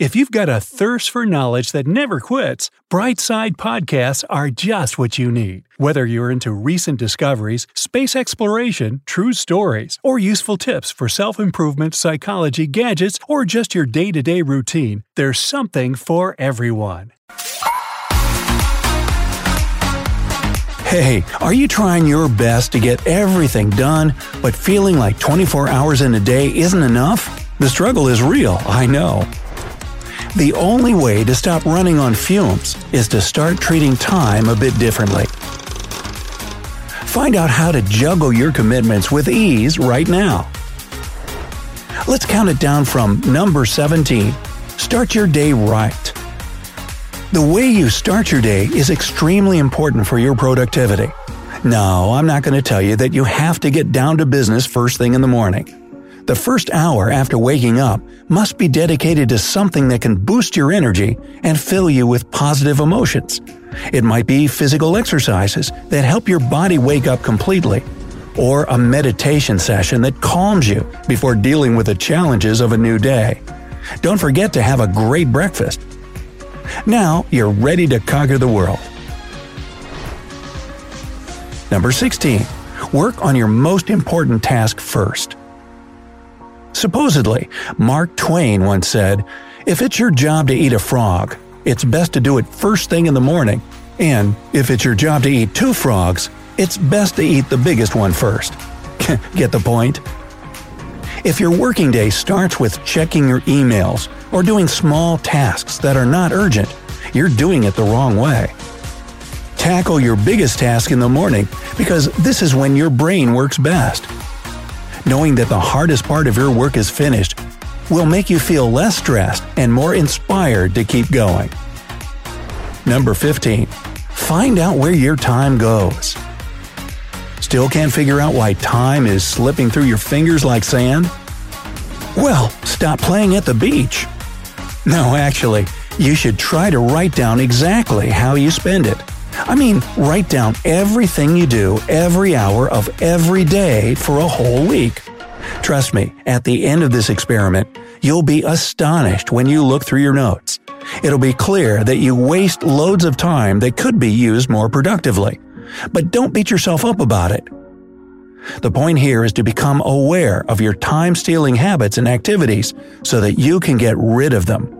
If you've got a thirst for knowledge that never quits, Brightside podcasts are just what you need. Whether you're into recent discoveries, space exploration, true stories, or useful tips for self-improvement, psychology, gadgets, or just your day-to-day routine, there's something for everyone. Hey, are you trying your best to get everything done, but feeling like 24 hours in a day isn't enough? The struggle is real, I know. The only way to stop running on fumes is to start treating time a bit differently. Find out how to juggle your commitments with ease right now. Let's count it down from number 17. Start your day right. The way you start your day is extremely important for your productivity. No, I'm not going to tell you that you have to get down to business first thing in the morning. The first hour after waking up must be dedicated to something that can boost your energy and fill you with positive emotions. It might be physical exercises that help your body wake up completely, or a meditation session that calms you before dealing with the challenges of a new day. Don't forget to have a great breakfast. Now you're ready to conquer the world. Number 16. Work on your most important task first. Supposedly, Mark Twain once said, If it's your job to eat a frog, it's best to do it first thing in the morning, and if it's your job to eat two frogs, it's best to eat the biggest one first. Get the point? If your working day starts with checking your emails or doing small tasks that are not urgent, you're doing it the wrong way. Tackle your biggest task in the morning because this is when your brain works best knowing that the hardest part of your work is finished will make you feel less stressed and more inspired to keep going. Number 15. Find out where your time goes. Still can't figure out why time is slipping through your fingers like sand? Well, stop playing at the beach. No, actually, you should try to write down exactly how you spend it. I mean, write down everything you do every hour of every day for a whole week. Trust me, at the end of this experiment, you'll be astonished when you look through your notes. It'll be clear that you waste loads of time that could be used more productively. But don't beat yourself up about it. The point here is to become aware of your time stealing habits and activities so that you can get rid of them.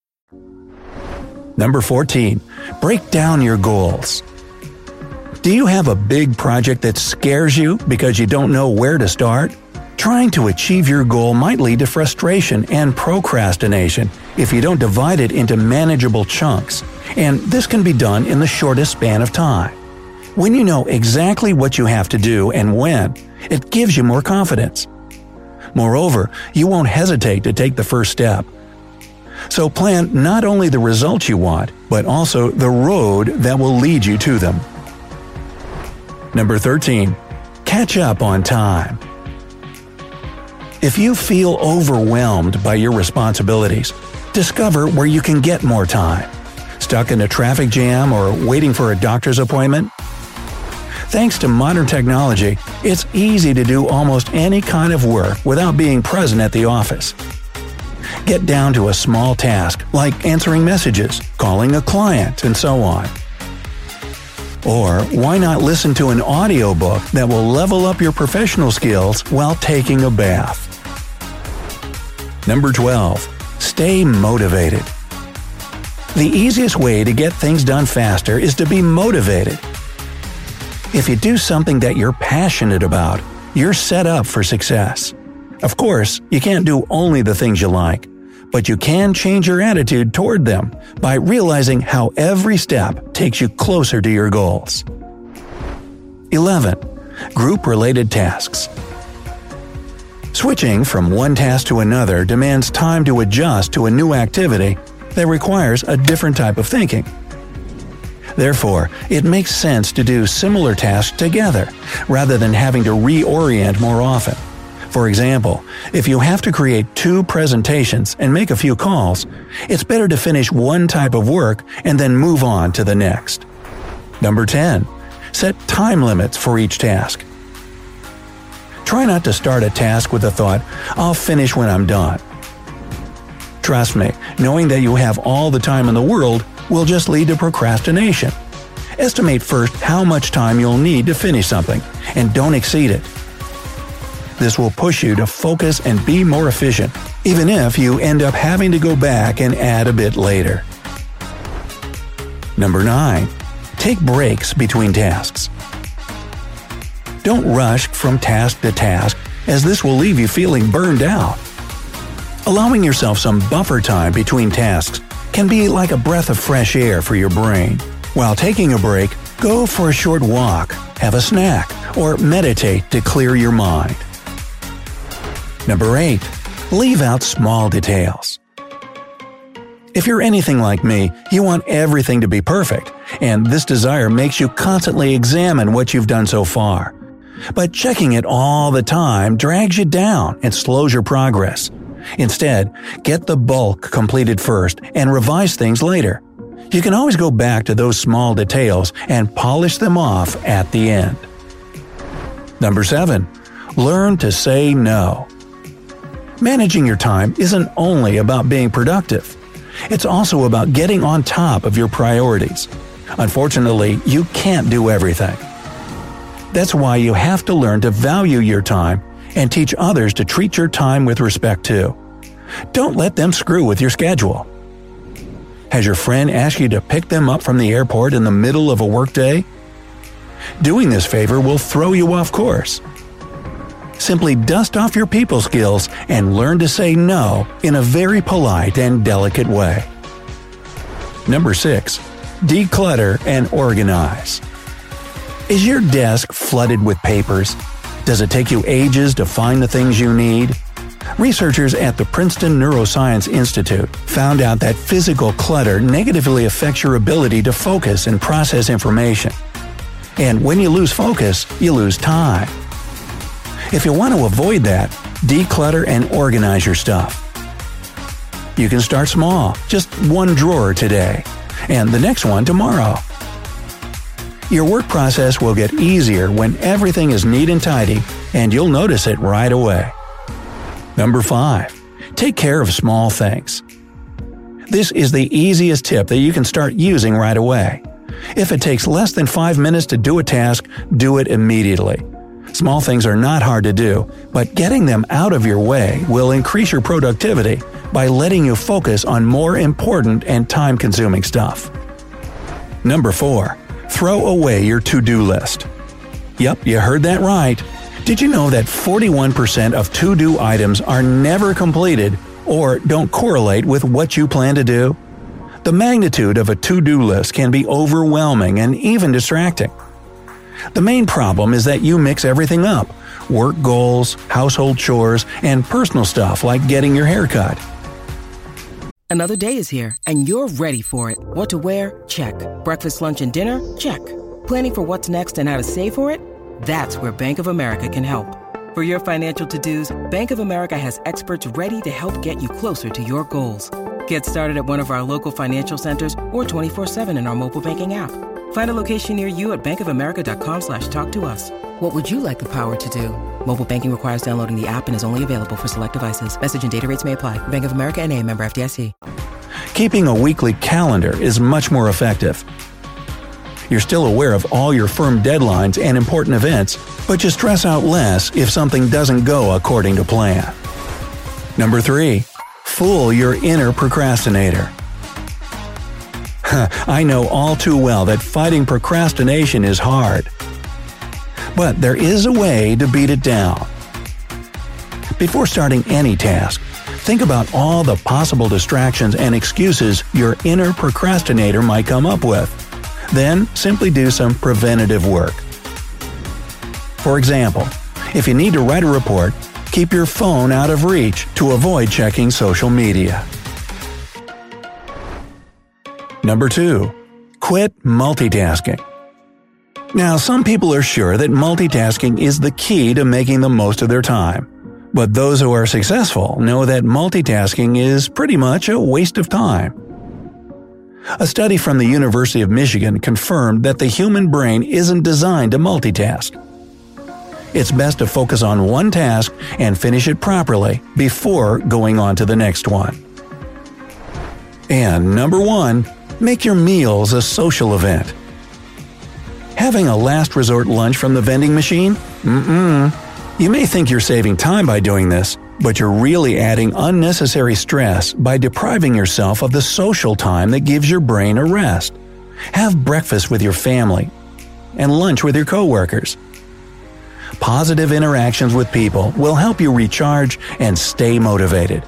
Number 14. Break down your goals. Do you have a big project that scares you because you don't know where to start? Trying to achieve your goal might lead to frustration and procrastination if you don't divide it into manageable chunks, and this can be done in the shortest span of time. When you know exactly what you have to do and when, it gives you more confidence. Moreover, you won't hesitate to take the first step so plan not only the results you want, but also the road that will lead you to them. Number 13. Catch up on time. If you feel overwhelmed by your responsibilities, discover where you can get more time. Stuck in a traffic jam or waiting for a doctor's appointment? Thanks to modern technology, it's easy to do almost any kind of work without being present at the office. Get down to a small task like answering messages, calling a client, and so on. Or why not listen to an audiobook that will level up your professional skills while taking a bath? Number 12. Stay motivated. The easiest way to get things done faster is to be motivated. If you do something that you're passionate about, you're set up for success. Of course, you can't do only the things you like, but you can change your attitude toward them by realizing how every step takes you closer to your goals. 11. Group related tasks. Switching from one task to another demands time to adjust to a new activity that requires a different type of thinking. Therefore, it makes sense to do similar tasks together, rather than having to reorient more often. For example, if you have to create two presentations and make a few calls, it's better to finish one type of work and then move on to the next. Number 10. Set time limits for each task. Try not to start a task with the thought, I'll finish when I'm done. Trust me, knowing that you have all the time in the world will just lead to procrastination. Estimate first how much time you'll need to finish something, and don't exceed it. This will push you to focus and be more efficient, even if you end up having to go back and add a bit later. Number 9. Take breaks between tasks. Don't rush from task to task, as this will leave you feeling burned out. Allowing yourself some buffer time between tasks can be like a breath of fresh air for your brain. While taking a break, go for a short walk, have a snack, or meditate to clear your mind. Number 8. Leave out small details. If you're anything like me, you want everything to be perfect, and this desire makes you constantly examine what you've done so far. But checking it all the time drags you down and slows your progress. Instead, get the bulk completed first and revise things later. You can always go back to those small details and polish them off at the end. Number 7. Learn to say no. Managing your time isn't only about being productive. It's also about getting on top of your priorities. Unfortunately, you can't do everything. That's why you have to learn to value your time and teach others to treat your time with respect too. Don't let them screw with your schedule. Has your friend asked you to pick them up from the airport in the middle of a workday? Doing this favor will throw you off course. Simply dust off your people skills and learn to say no in a very polite and delicate way. Number 6. Declutter and organize. Is your desk flooded with papers? Does it take you ages to find the things you need? Researchers at the Princeton Neuroscience Institute found out that physical clutter negatively affects your ability to focus and process information. And when you lose focus, you lose time. If you want to avoid that, declutter and organize your stuff. You can start small, just one drawer today, and the next one tomorrow. Your work process will get easier when everything is neat and tidy, and you'll notice it right away. Number 5. Take care of small things. This is the easiest tip that you can start using right away. If it takes less than 5 minutes to do a task, do it immediately. Small things are not hard to do, but getting them out of your way will increase your productivity by letting you focus on more important and time consuming stuff. Number 4. Throw away your to do list. Yep, you heard that right. Did you know that 41% of to do items are never completed or don't correlate with what you plan to do? The magnitude of a to do list can be overwhelming and even distracting. The main problem is that you mix everything up work goals, household chores, and personal stuff like getting your hair cut. Another day is here, and you're ready for it. What to wear? Check. Breakfast, lunch, and dinner? Check. Planning for what's next and how to save for it? That's where Bank of America can help. For your financial to dos, Bank of America has experts ready to help get you closer to your goals. Get started at one of our local financial centers or 24 7 in our mobile banking app. Find a location near you at bankofamerica.com slash talk to us. What would you like the power to do? Mobile banking requires downloading the app and is only available for select devices. Message and data rates may apply. Bank of America and a member FDIC. Keeping a weekly calendar is much more effective. You're still aware of all your firm deadlines and important events, but you stress out less if something doesn't go according to plan. Number 3. fool your inner procrastinator. I know all too well that fighting procrastination is hard. But there is a way to beat it down. Before starting any task, think about all the possible distractions and excuses your inner procrastinator might come up with. Then simply do some preventative work. For example, if you need to write a report, keep your phone out of reach to avoid checking social media. Number 2. Quit multitasking. Now, some people are sure that multitasking is the key to making the most of their time. But those who are successful know that multitasking is pretty much a waste of time. A study from the University of Michigan confirmed that the human brain isn't designed to multitask. It's best to focus on one task and finish it properly before going on to the next one. And number one, make your meals a social event. Having a last resort lunch from the vending machine? Mm-mm. You may think you're saving time by doing this, but you're really adding unnecessary stress by depriving yourself of the social time that gives your brain a rest. Have breakfast with your family and lunch with your coworkers. Positive interactions with people will help you recharge and stay motivated.